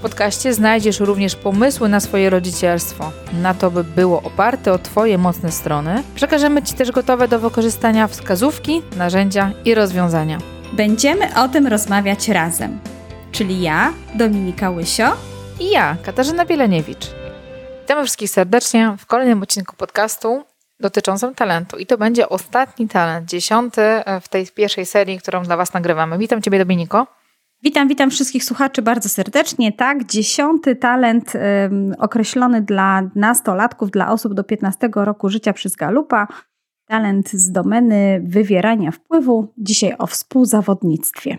W podcaście znajdziesz również pomysły na swoje rodzicielstwo, na to, by było oparte o Twoje mocne strony. Przekażemy Ci też gotowe do wykorzystania wskazówki, narzędzia i rozwiązania. Będziemy o tym rozmawiać razem, czyli ja, Dominika Łysio i ja, Katarzyna Bieleniewicz. Witamy wszystkich serdecznie w kolejnym odcinku podcastu dotyczącym talentu. I to będzie ostatni talent, dziesiąty w tej pierwszej serii, którą dla Was nagrywamy. Witam Ciebie, Dominiko. Witam, witam wszystkich słuchaczy bardzo serdecznie. Tak, dziesiąty talent określony dla nastolatków, dla osób do 15 roku życia przez Galupa. Talent z domeny wywierania wpływu. Dzisiaj o współzawodnictwie.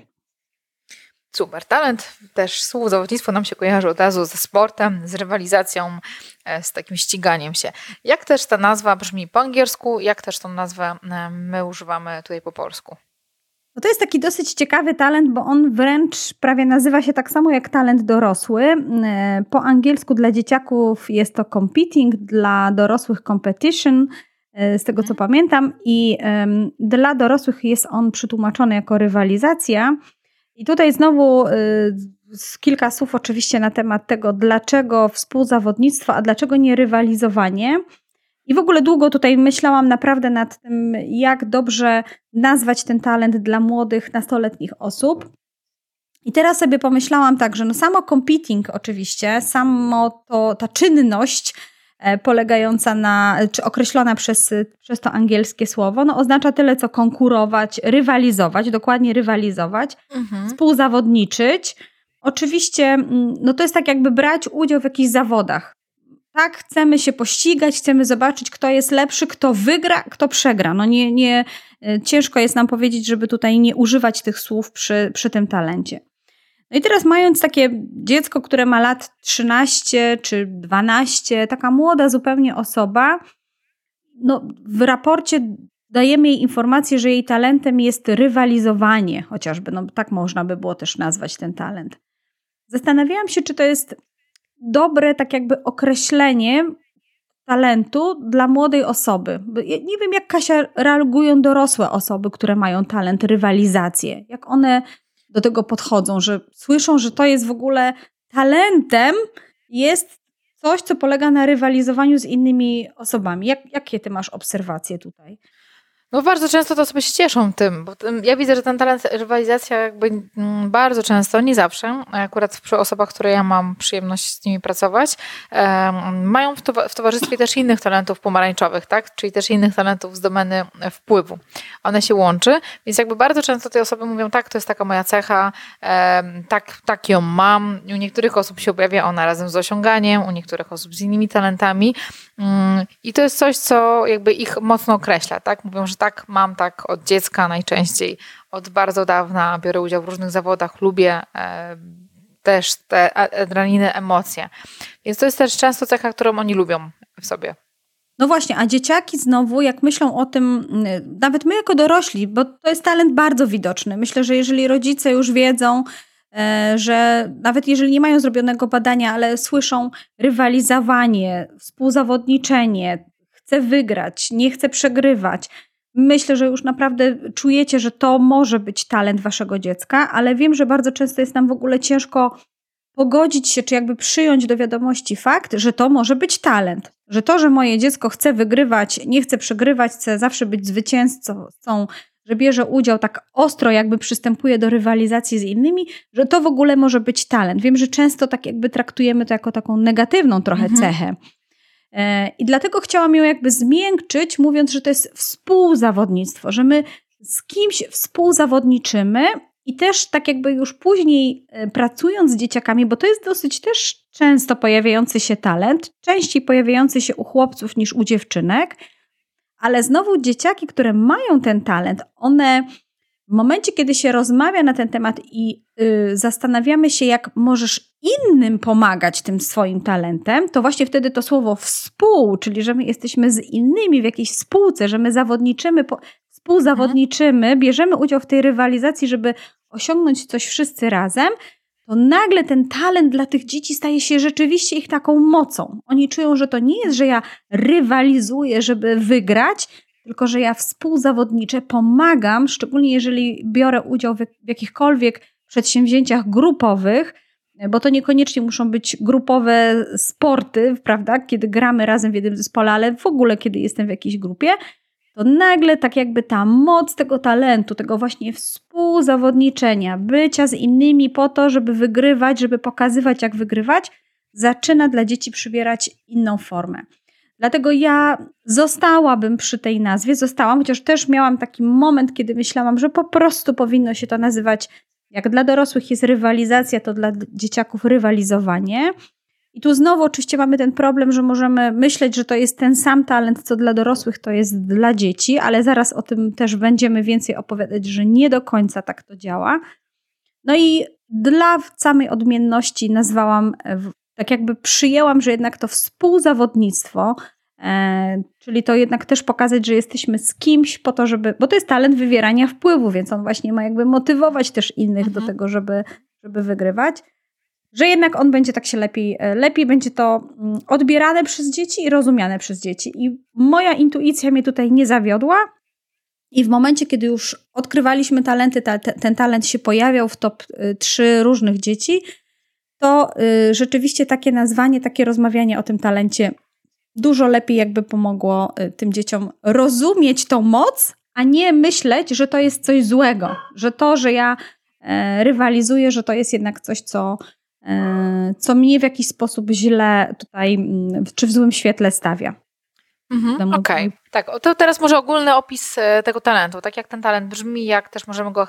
Super. Talent, też współzawodnictwo nam się kojarzy od razu ze sportem, z rywalizacją, e, z takim ściganiem się. Jak też ta nazwa brzmi po angielsku, jak też tą nazwę my używamy tutaj po polsku? To jest taki dosyć ciekawy talent, bo on wręcz prawie nazywa się tak samo jak talent dorosły. E, po angielsku dla dzieciaków jest to competing, dla dorosłych competition, e, z tego co mhm. pamiętam, i dla dorosłych jest on przetłumaczony jako rywalizacja. I tutaj znowu y, kilka słów oczywiście na temat tego, dlaczego współzawodnictwo, a dlaczego nie rywalizowanie. I w ogóle długo tutaj myślałam naprawdę nad tym, jak dobrze nazwać ten talent dla młodych, nastoletnich osób. I teraz sobie pomyślałam tak, że no samo competing oczywiście, samo to, ta czynność e, polegająca na, czy określona przez, przez to angielskie słowo, no oznacza tyle co konkurować, rywalizować, dokładnie rywalizować, mhm. współzawodniczyć. Oczywiście, mm, no to jest tak jakby brać udział w jakichś zawodach tak, chcemy się pościgać, chcemy zobaczyć, kto jest lepszy, kto wygra, kto przegra. No nie, nie, e, ciężko jest nam powiedzieć, żeby tutaj nie używać tych słów przy, przy tym talencie. No i teraz mając takie dziecko, które ma lat 13 czy 12, taka młoda zupełnie osoba, no w raporcie dajemy jej informację, że jej talentem jest rywalizowanie, chociażby, no tak można by było też nazwać ten talent. Zastanawiałam się, czy to jest dobre tak jakby określenie talentu dla młodej osoby. Ja nie wiem, jak Kasia reagują dorosłe osoby, które mają talent, rywalizację. Jak one do tego podchodzą, że słyszą, że to jest w ogóle talentem, jest coś, co polega na rywalizowaniu z innymi osobami. Jak, jakie ty masz obserwacje tutaj? No bardzo często to sobie się cieszą tym, bo ja widzę, że ten talent, rywalizacja jakby mm, bardzo często, nie zawsze, akurat przy osobach, które ja mam przyjemność z nimi pracować, mają w, to, w towarzystwie też innych talentów pomarańczowych, tak? czyli też innych talentów z domeny wpływu. One się łączy, więc jakby bardzo często te osoby mówią, tak, to jest taka moja cecha, tak, tak ją mam. U niektórych osób się objawia ona razem z osiąganiem, u niektórych osób z innymi talentami mm, i to jest coś, co jakby ich mocno określa, tak? Mówią, że tak mam, tak od dziecka najczęściej, od bardzo dawna biorę udział w różnych zawodach, lubię e, też te adrenaliny, emocje. Więc to jest też często cecha, którą oni lubią w sobie. No właśnie, a dzieciaki znowu, jak myślą o tym, nawet my jako dorośli, bo to jest talent bardzo widoczny. Myślę, że jeżeli rodzice już wiedzą, e, że nawet jeżeli nie mają zrobionego badania, ale słyszą rywalizowanie, współzawodniczenie, chcę wygrać, nie chcę przegrywać, Myślę, że już naprawdę czujecie, że to może być talent waszego dziecka, ale wiem, że bardzo często jest nam w ogóle ciężko pogodzić się, czy jakby przyjąć do wiadomości fakt, że to może być talent. Że to, że moje dziecko chce wygrywać, nie chce przegrywać, chce zawsze być zwycięzcą, że bierze udział tak ostro, jakby przystępuje do rywalizacji z innymi, że to w ogóle może być talent. Wiem, że często tak jakby traktujemy to jako taką negatywną trochę mhm. cechę. E, I dlatego chciałam ją jakby zmiękczyć, mówiąc, że to jest współzawodnictwo, że my z kimś współzawodniczymy i też tak jakby już później e, pracując z dzieciakami, bo to jest dosyć też często pojawiający się talent, częściej pojawiający się u chłopców niż u dziewczynek, ale znowu dzieciaki, które mają ten talent, one w momencie, kiedy się rozmawia na ten temat i y, zastanawiamy się, jak możesz innym pomagać tym swoim talentem, to właśnie wtedy to słowo współ, czyli że my jesteśmy z innymi w jakiejś spółce, że my zawodniczymy, po, współzawodniczymy, bierzemy udział w tej rywalizacji, żeby osiągnąć coś wszyscy razem, to nagle ten talent dla tych dzieci staje się rzeczywiście ich taką mocą. Oni czują, że to nie jest, że ja rywalizuję, żeby wygrać, tylko że ja współzawodniczę, pomagam, szczególnie jeżeli biorę udział w, jakichkolwiek przedsięwzięciach grupowych, bo to niekoniecznie muszą być grupowe sporty, prawda, kiedy gramy razem w jednym zespole, ale w ogóle kiedy jestem w jakiejś grupie, to nagle tak jakby ta moc tego talentu, tego właśnie współzawodniczenia, bycia z innymi po to, żeby wygrywać, żeby pokazywać jak wygrywać, zaczyna dla dzieci przybierać inną formę. Dlatego ja zostałabym przy tej nazwie, zostałam, chociaż też miałam taki moment, kiedy myślałam, że po prostu powinno się to nazywać, jak dla dorosłych jest rywalizacja, to dla dzieciaków rywalizowanie. I tu znowu oczywiście mamy ten problem, że możemy myśleć, że to jest ten sam talent, co dla dorosłych, to jest dla dzieci, ale zaraz o tym też będziemy więcej opowiadać, że nie do końca tak to działa. No i dla samej odmienności nazwałam tak jakby przyjęłam, że jednak to współzawodnictwo, e, czyli to jednak też pokazać, że jesteśmy z kimś po to, żeby, bo to jest talent wywierania wpływu, więc on właśnie ma jakby motywować też innych mhm. do tego, żeby, żeby wygrywać, że jednak on będzie tak się lepiej, e, lepiej będzie to mm, odbierane przez dzieci i rozumiane przez dzieci. I moja intuicja mnie tutaj nie zawiodła. I w momencie, kiedy już odkrywaliśmy talenty, ta, ten talent się pojawiał w top 3 e, różnych dzieci, to y, rzeczywiście takie nazwanie, takie rozmawianie o tym talencie dużo lepiej jakby pomogło y, tym dzieciom rozumieć tą moc, a nie myśleć, że to jest coś złego, że to, że ja e, rywalizuję, że to jest jednak coś, co, e, co mnie w jakiś sposób źle tutaj, mm, czy w złym świetle stawia. Mhm, Okej, okay. tak. To teraz może ogólny opis e, tego talentu, tak jak ten talent brzmi, jak też możemy go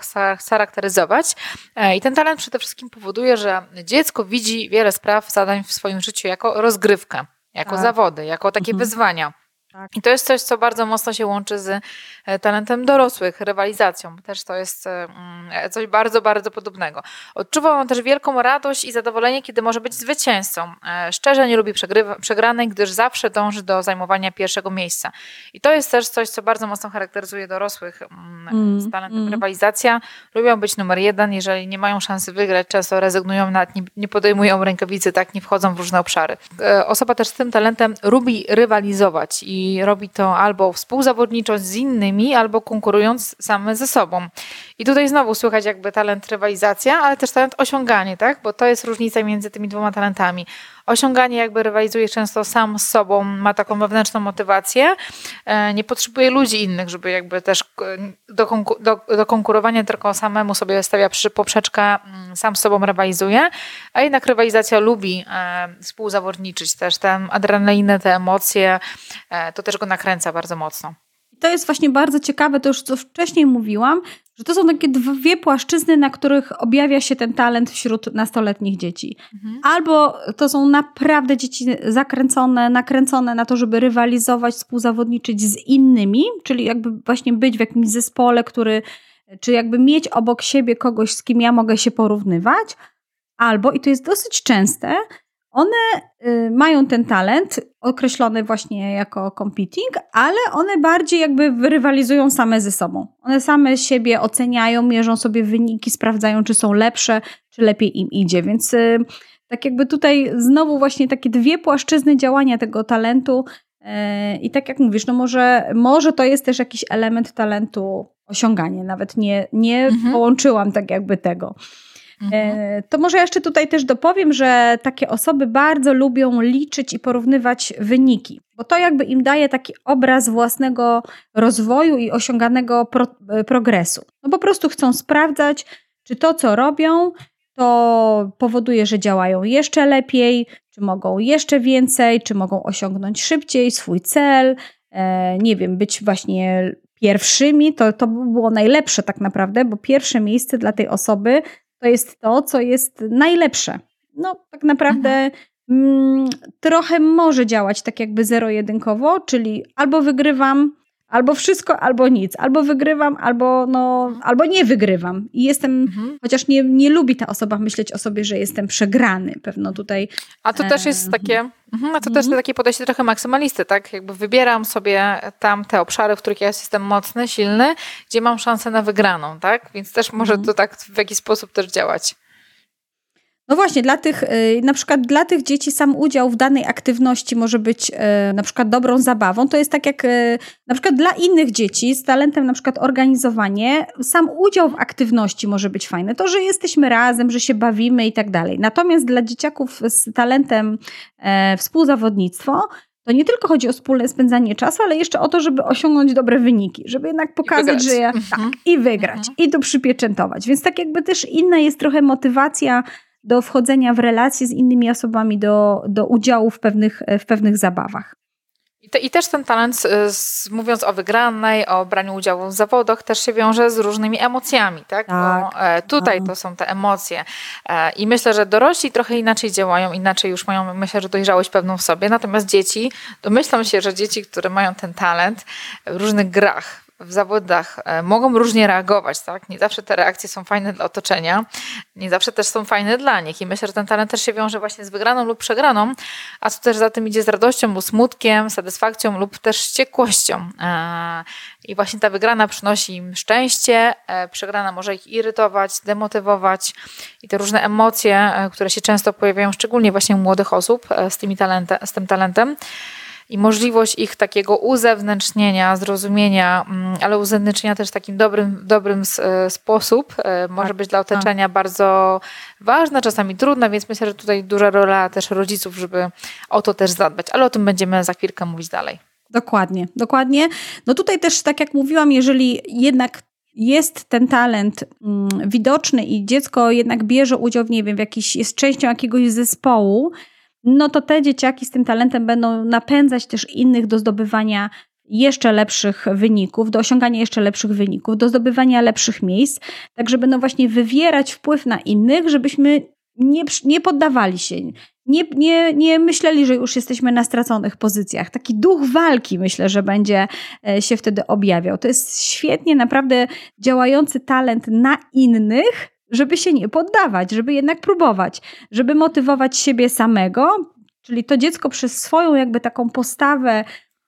charakteryzować. E, I ten talent przede wszystkim powoduje, że dziecko widzi wiele spraw, zadań w swoim życiu jako rozgrywkę, jako tak. zawody, jako takie mhm. wyzwania. Tak. I to jest coś, co bardzo mocno się łączy z e, talentem dorosłych, rywalizacją. Też to jest e, mm, coś bardzo, bardzo podobnego. Odczuwa on też wielką radość i zadowolenie, kiedy może być zwycięzcą. E, szczerze nie lubi przegranej, gdyż zawsze dąży do zajmowania pierwszego miejsca. I to jest też coś, co bardzo mocno charakteryzuje dorosłych mm, mm z talentem mm. rywalizacja. Lubią być numer jeden, jeżeli nie mają szansy wygrać, często rezygnują, nawet nie, nie podejmują rękawicy, tak, nie wchodzą w różne obszary. Osoba też z tym talentem lubi rywalizować i i robi to albo współzawodniczo z innymi, albo konkurując same ze sobą. I tutaj znowu słychać jakby talent rywalizacja, ale też talent osiąganie, tak? Bo to jest różnica między tymi dwoma talentami. Osiąganie jakby rywalizuje często sam z sobą, ma taką wewnętrzną motywację, e, nie potrzebuje ludzi innych, żeby jakby też e, do, konku do, do konkurowania tylko samemu sobie stawia przy poprzeczka, mm, sam z sobą rywalizuje, a jednak rywalizacja lubi e, współzawodniczyć też, tę adrenalinę, te emocje, to też go nakręca bardzo mocno to jest właśnie bardzo ciekawe, to już co wcześniej mówiłam, że to są takie dwie płaszczyzny, na których objawia się ten talent wśród nastoletnich dzieci. Mhm. Albo to są naprawdę dzieci zakręcone, nakręcone na to, żeby rywalizować, współzawodniczyć z innymi, czyli jakby właśnie być w jakimś zespole, który, czy jakby mieć obok siebie kogoś, z kim ja mogę się porównywać. Albo, i to jest dosyć częste, one y, mają ten talent określony właśnie jako competing, ale one bardziej jakby rywalizują same ze sobą. One same siebie oceniają, mierzą sobie wyniki, sprawdzają, czy są lepsze, czy lepiej im idzie. Więc y, tak jakby tutaj znowu właśnie takie dwie płaszczyzny działania tego talentu. Y, I tak jak mówisz, no może, może to jest też jakiś element talentu osiąganie. Nawet nie, nie mhm. połączyłam tak jakby tego. Mhm. E, to może jeszcze tutaj też dopowiem, że takie osoby bardzo lubią liczyć i porównywać wyniki, bo to jakby im daje taki obraz własnego rozwoju i osiąganego pro, e, progresu. No po prostu chcą sprawdzać, czy to, co robią, to powoduje, że działają jeszcze lepiej, czy mogą jeszcze więcej, czy mogą osiągnąć szybciej swój cel, e, nie wiem, być właśnie pierwszymi, to, to by było najlepsze tak naprawdę, bo pierwsze miejsce dla tej osoby to jest to, co jest najlepsze. No, tak naprawdę mhm. mm, trochę może działać tak jakby zero-jedynkowo, czyli albo wygrywam, Albo wszystko, albo nic. Albo wygrywam, albo, no, albo nie wygrywam. I jestem, mhm. chociaż nie, nie lubi ta osoba myśleć o sobie, że jestem przegrany. Pewno tutaj. A to też jest takie. Mhm, a to też jest takie podejście trochę maksymalisty, tak? Jakby wybieram sobie tam te obszary, w których ja jestem mocny, silny, gdzie mam szansę na wygraną, tak? Więc też może mhm. to tak w jakiś sposób też działać. No właśnie, dla tych, y, na przykład dla tych dzieci sam udział w danej aktywności może być y, na przykład dobrą zabawą. To jest tak jak y, na przykład dla innych dzieci z talentem na przykład organizowanie, sam udział w aktywności może być fajny. To, że jesteśmy razem, że się bawimy i tak dalej. Natomiast dla dzieciaków z talentem e, współzawodnictwo, to nie tylko chodzi o wspólne spędzanie czasu, ale jeszcze o to, żeby osiągnąć dobre wyniki, żeby jednak pokazać, że ja, tak, i wygrać, mhm. i to przypieczętować. Więc tak jakby też inna jest trochę motywacja do wchodzenia w relacje z innymi osobami, do, do udziału w pewnych, w pewnych zabawach. I, te, I, też ten talent, z, mówiąc o wygranej, o braniu udziału w zawodach, też się wiąże z różnymi emocjami, tak? tak Bo e, tutaj tak. to są te emocje. E, I myślę, że dorośli trochę inaczej działają, inaczej już mają, myślę, że dojrzałość pewną w sobie. Natomiast dzieci, domyślam się, że dzieci, które mają ten talent w różnych grach, w zawodach e, mogą różnie reagować, tak? Nie zawsze te reakcje są fajne dla otoczenia, nie zawsze też są fajne dla nich i myślę, że ten talent też się wiąże właśnie z wygraną lub przegraną, a co też za tym idzie z radością lub smutkiem, satysfakcją lub też wściekłością. E, I właśnie ta wygrana przynosi im szczęście, e, przegrana może ich irytować, demotywować i te różne emocje, które się często pojawiają, szczególnie właśnie u młodych osób z, tymi talente, z tym talentem, i możliwość ich takiego uzewnętrznienia, zrozumienia, mm, ale uzewnętrznienia też w takim dobrym, dobrym e, sposób e, może tak, być dla tak. otoczenia tak. bardzo ważna, czasami trudna, więc myślę, że tutaj duża rola też rodziców, żeby o to też zadbać, ale o tym będziemy za chwilkę mówić dalej. Dokładnie, dokładnie. No tutaj też, tak jak mówiłam, jeżeli jednak jest ten talent mm, widoczny i dziecko jednak bierze udział w, nie wiem, w jakiś, jest częścią jakiegoś zespołu, no to te dzieciaki z tym talentem będą napędzać też innych do zdobywania jeszcze lepszych wyników, do osiągania jeszcze lepszych wyników, do zdobywania lepszych miejsc, tak że będą właśnie wywierać wpływ na innych, żebyśmy nie, nie poddawali się, nie, nie, nie myśleli, że już jesteśmy na straconych pozycjach. Taki duch walki myślę, że będzie e, się wtedy objawiał. To jest świetnie, naprawdę działający talent na innych, żeby się nie poddawać, żeby jednak próbować, żeby motywować siebie samego, czyli to dziecko przez swoją jakby taką postawę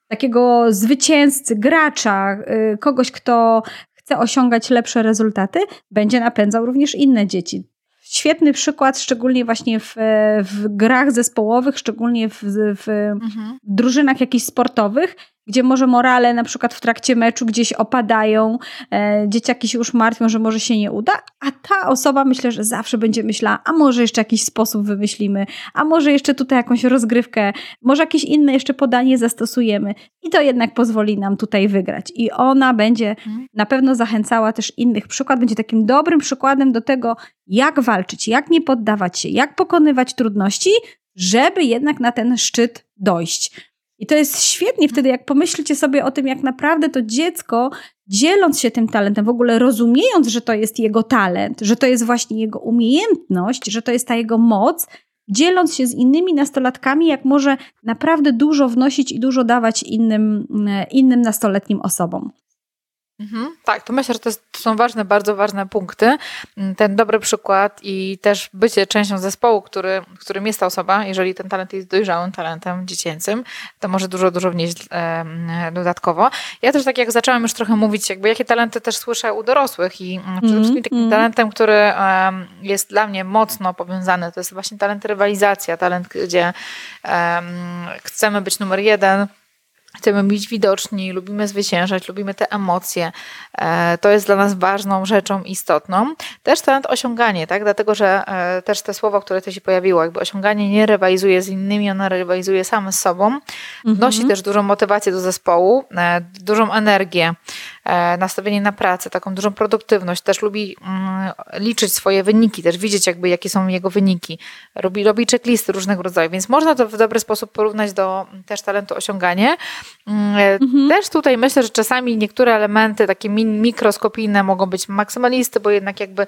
takiego zwycięzcy, gracza, y, kogoś, kto chce osiągać lepsze rezultaty, będzie napędzał również inne dzieci. Świetny przykład, szczególnie właśnie w, w grach zespołowych, szczególnie w, w mhm. drużynach jakichś sportowych, gdzie może morale na przykład w trakcie meczu gdzieś opadają, e, dzieciaki się już martwią, że może się nie uda, a ta osoba myślę, że zawsze będzie myślała, a może jeszcze jakiś sposób wymyślimy, a może jeszcze tutaj jakąś rozgrywkę, może jakieś inne jeszcze podanie zastosujemy i to jednak pozwoli nam tutaj wygrać. I ona będzie mhm. na pewno zachęcała też innych. Przykład będzie takim dobrym przykładem do tego, jak walczyć, jak nie poddawać się, jak pokonywać trudności, żeby jednak na ten szczyt dojść. I to jest świetnie wtedy, jak pomyślicie sobie o tym, jak naprawdę to dziecko, dzieląc się tym talentem, w ogóle rozumiejąc, że to jest jego talent, że to jest właśnie jego umiejętność, że to jest ta jego moc, dzieląc się z innymi nastolatkami, jak może naprawdę dużo wnosić i dużo dawać innym, innym nastoletnim osobom. Mhm, tak, to myślę, że to, jest, to, są ważne, bardzo ważne punkty. Mm, ten dobry przykład i też bycie częścią zespołu, który, którym jest ta osoba, jeżeli ten talent jest dojrzałym talentem dziecięcym, to może dużo, dużo wnieść e, dodatkowo. Ja też tak jak zaczęłam już trochę mówić, jakby jakie talenty też słyszę u dorosłych i mm, przede wszystkim takim mm. talentem, który e, jest dla mnie mocno powiązany, to jest właśnie talent rywalizacja, talent, gdzie e, chcemy być numer jeden, Chcemy być widoczni, lubimy zwyciężać, lubimy te emocje. E, to jest dla nas ważną rzeczą istotną. Też talent osiąganie, tak? Dlatego, że e, też te słowo, które tu się pojawiło, jakby osiąganie nie rywalizuje z innymi, ona rywalizuje sam z sobą. Wnosi mhm. też dużą motywację do zespołu, e, dużą energię. E, nastawienie na pracę, taką dużą produktywność, też lubi mm, liczyć swoje wyniki, też widzieć jakby jakie są jego wyniki, robi, robi checklisty różnego rodzaju, więc można to w dobry sposób porównać do też talentu osiąganie. Mm, e, mhm. Też tutaj myślę, że czasami niektóre elementy takie mikroskopijne mogą być maksymalisty, bo jednak jakby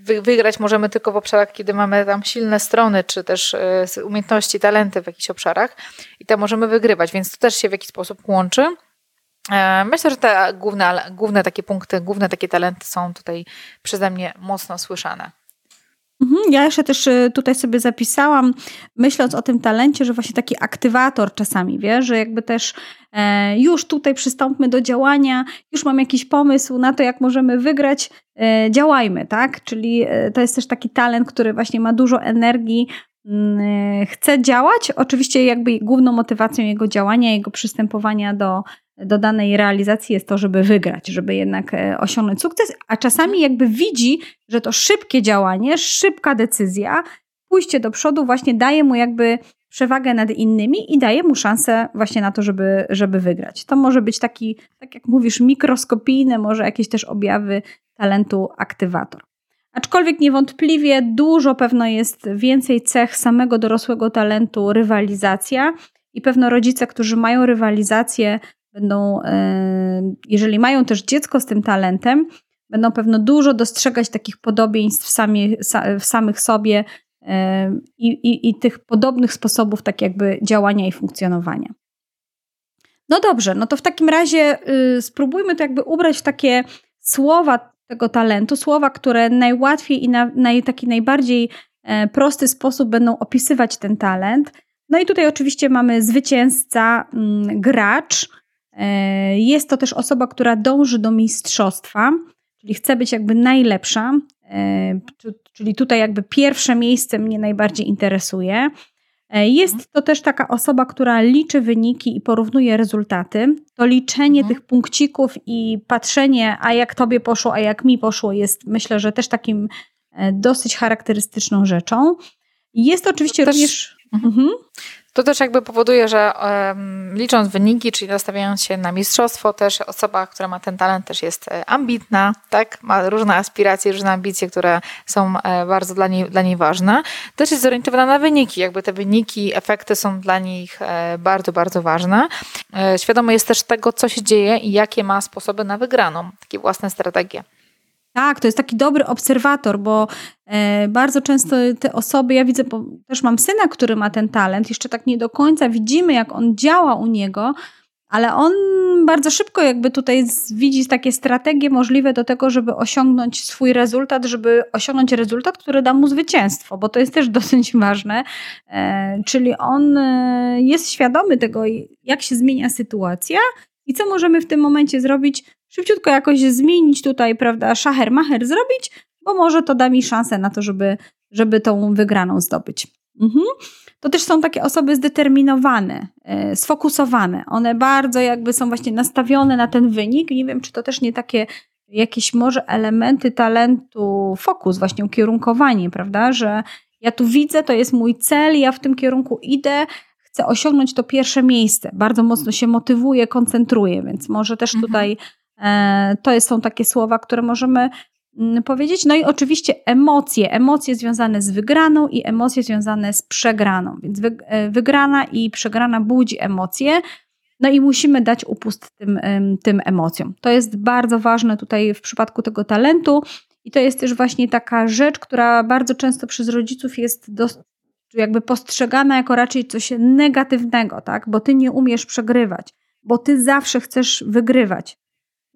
wygrać możemy tylko w obszarach, kiedy mamy tam silne strony, czy też e, umiejętności, talenty w jakichś obszarach i tam możemy wygrywać, więc to też się w jakiś sposób łączy. E, myślę, że te główne, główne takie punkty, główne takie talenty są tutaj przeze mnie mocno słyszane. Mhm, ja jeszcze też y, tutaj sobie zapisałam, myśląc o tym talencie, że właśnie taki aktywator czasami, wie, że jakby też e, już tutaj przystąpmy do działania, już mam jakiś pomysł na to, jak możemy wygrać, e, działajmy, tak? Czyli e, to jest też taki talent, który właśnie ma dużo energii, mm, chce działać. Oczywiście jakby główną motywacją jego działania, jego przystępowania do do danej realizacji jest to, żeby wygrać, żeby jednak e, osiągnąć sukces, a czasami jakby widzi, że to szybkie działanie, szybka decyzja, pójście do przodu właśnie daje mu jakby przewagę nad innymi i daje mu szansę właśnie na to, żeby, żeby wygrać. To może być taki, tak jak mówisz, mikroskopijne, może jakieś też objawy talentu aktywator. Aczkolwiek niewątpliwie dużo pewno jest więcej cech samego dorosłego talentu rywalizacja i pewno rodzice, którzy mają rywalizację, będą, e, jeżeli mają też dziecko z tym talentem, będą pewno dużo dostrzegać takich podobieństw w, sami, w samych sobie e, i, i, i tych podobnych sposobów tak jakby działania i funkcjonowania. No dobrze, no to w takim razie y, spróbujmy to jakby ubrać w takie słowa tego talentu, słowa, które najłatwiej i na, na taki najbardziej e, prosty sposób będą opisywać ten talent. No i tutaj oczywiście mamy zwycięzca, mm, gracz, jest to też osoba, która dąży do mistrzostwa, czyli chce być jakby najlepsza, e, czyli tutaj jakby pierwsze miejsce mnie najbardziej interesuje. E, jest to też taka osoba, która liczy wyniki i porównuje rezultaty. To liczenie mhm. tych punkcików i patrzenie, a jak tobie poszło, a jak mi poszło, jest myślę, że też takim dosyć charakterystyczną rzeczą. Jest to oczywiście to też... również. Mhm. To też jakby powoduje, że um, licząc wyniki, czyli nastawiając się na mistrzostwo, też osoba, która ma ten talent, też jest e, ambitna, tak? Ma różne aspiracje, różne ambicje, które są e, bardzo dla niej, dla niej ważne. Też jest zorientowana na wyniki, jakby te wyniki, efekty są dla nich e, bardzo, bardzo ważne. Świadomy jest też tego, co się dzieje i jakie ma sposoby na wygraną, takie własne strategie. Tak, to jest taki dobry obserwator, bo e, bardzo często te osoby, ja widzę, bo też mam syna, który ma ten talent, jeszcze tak nie do końca widzimy, jak on działa u niego, ale on bardzo szybko jakby tutaj widzi takie strategie możliwe do tego, żeby osiągnąć swój rezultat, żeby osiągnąć rezultat, który da mu zwycięstwo, bo to jest też dosyć ważne. E, czyli on e, jest świadomy tego, jak się zmienia sytuacja i co możemy w tym momencie zrobić, szybciutko jakoś zmienić tutaj, prawda, szacher macher zrobić, bo może to da mi szansę na to, żeby, żeby tą wygraną zdobyć. Mhm. To też są takie osoby zdeterminowane, e, sfokusowane. One bardzo jakby są właśnie nastawione na ten wynik. Nie wiem, czy to też nie takie jakieś może elementy talentu fokus, właśnie ukierunkowanie, prawda, że ja tu widzę, to jest mój cel, ja w tym kierunku idę, chcę osiągnąć to pierwsze miejsce. Bardzo mocno się motywuję, koncentruję, więc może też mhm. tutaj to są takie słowa, które możemy mm, powiedzieć. No i oczywiście emocje, emocje związane z wygraną i emocje związane z przegraną. Więc e, wygrana i przegrana budzi emocje. No i musimy dać upust tym, tym emocjom. To jest bardzo ważne tutaj w przypadku tego talentu. I to jest też właśnie taka rzecz, która bardzo często przez rodziców jest do, jakby postrzegana jako raczej coś negatywnego, tak? Bo ty nie umiesz przegrywać, bo ty zawsze chcesz wygrywać.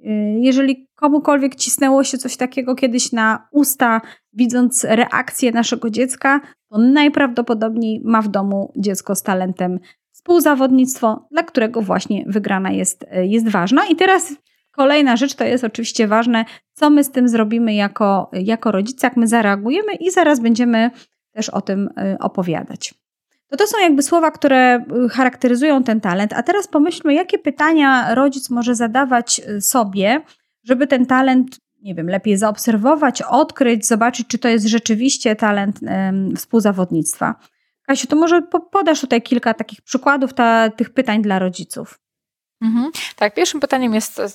Y, jeżeli komukolwiek cisnęło się coś takiego kiedyś na usta, widząc reakcję naszego dziecka, to najprawdopodobniej ma w domu dziecko z talentem współzawodnictwo, dla którego właśnie wygrana jest, y, jest ważna. I teraz kolejna rzecz to jest oczywiście ważne, co my z tym zrobimy jako, jako rodzice, jak my zareagujemy, i zaraz będziemy też o tym y, opowiadać. To to są jakby słowa, które y, charakteryzują ten talent. A teraz pomyślmy, jakie pytania rodzic może zadawać y, sobie, żeby ten talent, nie wiem, lepiej zaobserwować, odkryć, zobaczyć, czy to jest rzeczywiście talent współzawodnictwa. Kasiu, to może podasz tutaj kilka takich przykładów ta, tych pytań dla rodziców. Mhm. Tak, pierwszym pytaniem jest e,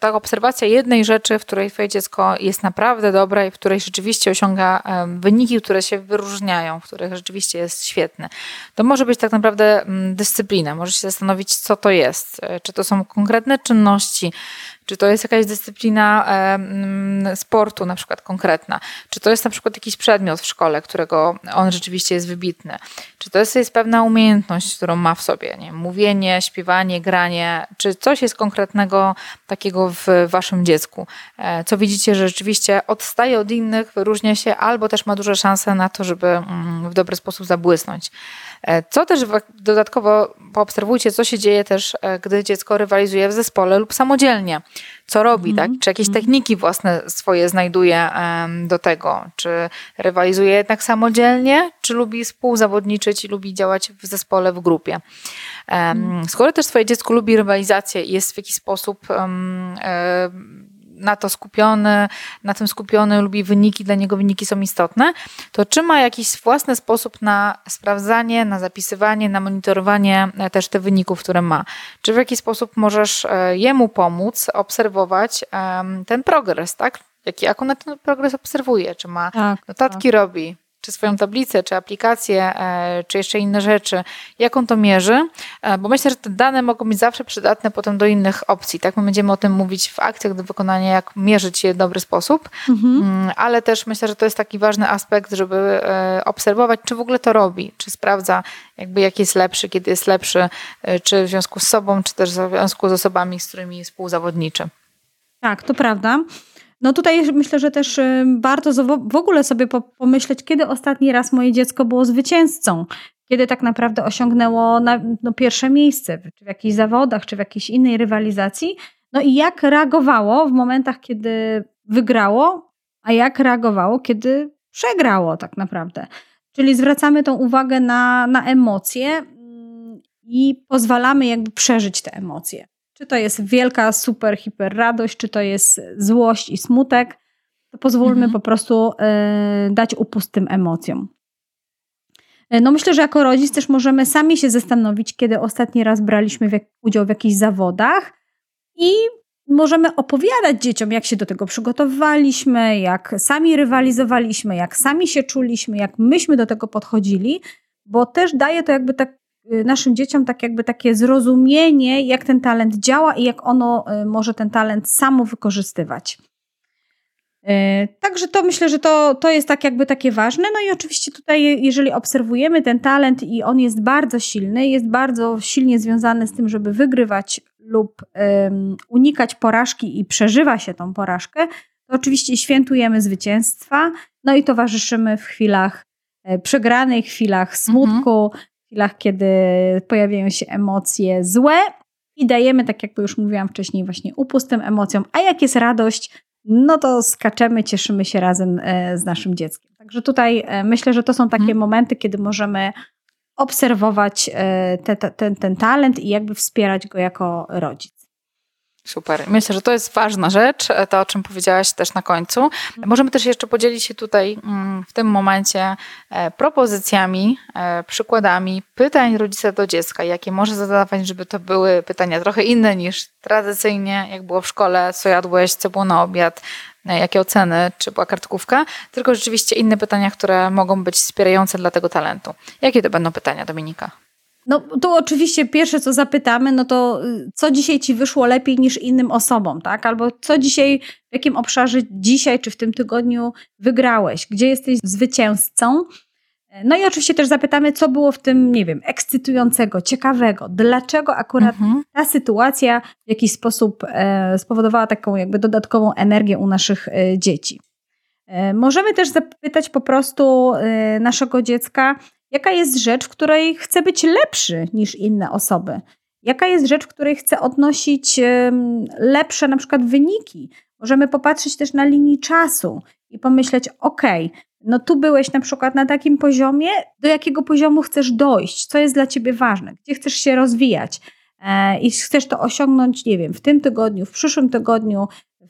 ta obserwacja jednej rzeczy, w której twoje dziecko jest naprawdę dobre i w której rzeczywiście osiąga wyniki, które się wyróżniają, w których rzeczywiście jest świetne. To może być tak naprawdę mm, dyscyplina. Może się zastanowić, co to jest. E, czy to są konkretne czynności, Czy to jest jakaś dyscyplina sportu na przykład konkretna? Czy to jest na przykład jakiś przedmiot w szkole, którego on rzeczywiście jest wybitny? Czy to jest, jest pewna umiejętność, którą ma w sobie? Nie? Mówienie, śpiewanie, granie? Czy coś jest konkretnego takiego w waszym dziecku? E, co widzicie, że rzeczywiście odstaje od innych, wyróżnia się albo też ma duże szanse na to, żeby mm, w dobry sposób zabłysnąć? E, co też dodatkowo poobserwujcie, co się dzieje też, e, gdy dziecko rywalizuje w zespole lub samodzielnie. Co robi, mm -hmm. tak? Czy jakieś mhm. techniki własne swoje znajduje do tego? Czy rywalizuje jednak samodzielnie, czy lubi współzawodniczyć i lubi działać w zespole, w grupie? Mm. Skoro też swoje dziecko lubi rywalizację i jest w jakiś sposób um, na to skupiony, na tym skupiony, lubi wyniki, dla niego wyniki są istotne, to czy ma jakiś własny sposób na sprawdzanie, na zapisywanie, na monitorowanie e, też tych wyników, które ma? Czy w jakiś sposób możesz e, jemu pomóc obserwować ten progres, tak? Jaki, jak on ten progres obserwuje? Czy ma tak, notatki, tak. robi? Czy swoją tablicę, czy aplikację, e, czy jeszcze inne rzeczy, jak on to mierzy, e, bo myślę, że te dane mogą być zawsze przydatne potem do innych opcji. Tak, my będziemy o tym mówić w akcjach do wykonania, jak mierzyć je w dobry sposób, mhm. Mm, ale też myślę, że to jest taki ważny aspekt, żeby e, obserwować, czy w ogóle to robi, czy sprawdza, jakby jaki jest lepszy, kiedy jest lepszy, czy w związku z sobą, czy też w związku z osobami, z którymi współzawodniczy. Tak, to prawda. No tutaj myślę, że też warto w ogóle sobie pomyśleć, kiedy ostatni raz moje dziecko było zwycięzcą, kiedy tak naprawdę osiągnęło na, no, pierwsze miejsce, czy w jakichś zawodach, czy w jakiejś innej rywalizacji. No i jak reagowało w momentach, kiedy wygrało, a jak reagowało, kiedy przegrało tak naprawdę. Czyli zwracamy tą uwagę na, na emocje mm, i pozwalamy jakby przeżyć te emocje. Czy to jest wielka, super, hiper radość, czy to jest złość i smutek, to pozwólmy mhm. po prostu y, dać upust tym emocjom. E, no myślę, że jako rodzic też możemy sami się zastanowić, kiedy ostatni raz braliśmy w, udział w jakichś zawodach i możemy opowiadać dzieciom, jak się do tego przygotowywaliśmy, jak sami rywalizowaliśmy, jak sami się czuliśmy, jak myśmy do tego podchodzili, bo też daje to jakby tak naszym dzieciom tak jakby takie zrozumienie, jak ten talent działa i jak ono y, może ten talent samo wykorzystywać. Y, także to myślę, że to, to jest tak jakby takie ważne. No i oczywiście tutaj, jeżeli obserwujemy ten talent i on jest bardzo silny, jest bardzo silnie związany z tym, żeby wygrywać lub um, unikać porażki i przeżywa się tą porażkę, to oczywiście świętujemy zwycięstwa, no i towarzyszymy w chwilach e, przegranych, chwilach smutku, mhm chwilach, kiedy pojawiają się emocje złe i dajemy, tak jak już mówiłam wcześniej, właśnie upust tym emocjom, a jak jest radość, no to skaczemy, cieszymy się razem e, z naszym dzieckiem. Także tutaj e, myślę, że to są takie hmm. momenty, kiedy możemy obserwować e, te, te, ten, ten talent i jakby wspierać go jako rodzic. Super. Myślę, że to jest ważna rzecz, e, to o czym powiedziałaś też na końcu. Możemy też jeszcze podzielić się tutaj mm, w tym momencie e, propozycjami, e, przykładami pytań rodzica do dziecka, jakie może zadawać, żeby to były pytania trochę inne niż tradycyjnie, jak było w szkole, co jadłeś, co było na obiad, jakie oceny, czy była kartkówka, tylko rzeczywiście inne pytania, które mogą być wspierające dla tego talentu. Jakie to będą pytania, Dominika? No to oczywiście pierwsze, co zapytamy, no to y, co dzisiaj ci wyszło lepiej niż innym osobom, tak? Albo co dzisiaj, w jakim obszarze dzisiaj czy w tym tygodniu wygrałeś? Gdzie jesteś zwycięzcą? No i oczywiście też zapytamy, co było w tym, nie wiem, ekscytującego, ciekawego, dlaczego akurat mhm. ta sytuacja w jakiś sposób e, spowodowała taką jakby dodatkową energię u naszych e, dzieci. E, możemy też zapytać po prostu e, naszego dziecka, Jaka jest rzecz, w której chcę być lepszy niż inne osoby? Jaka jest rzecz, w której chcę odnosić lepsze na przykład wyniki? Możemy popatrzeć też na linii czasu i pomyśleć, ok, no tu byłeś na przykład na takim poziomie, do jakiego poziomu chcesz dojść, co jest dla ciebie ważne, gdzie chcesz się rozwijać e, i chcesz to osiągnąć, nie wiem, w tym tygodniu, w przyszłym tygodniu,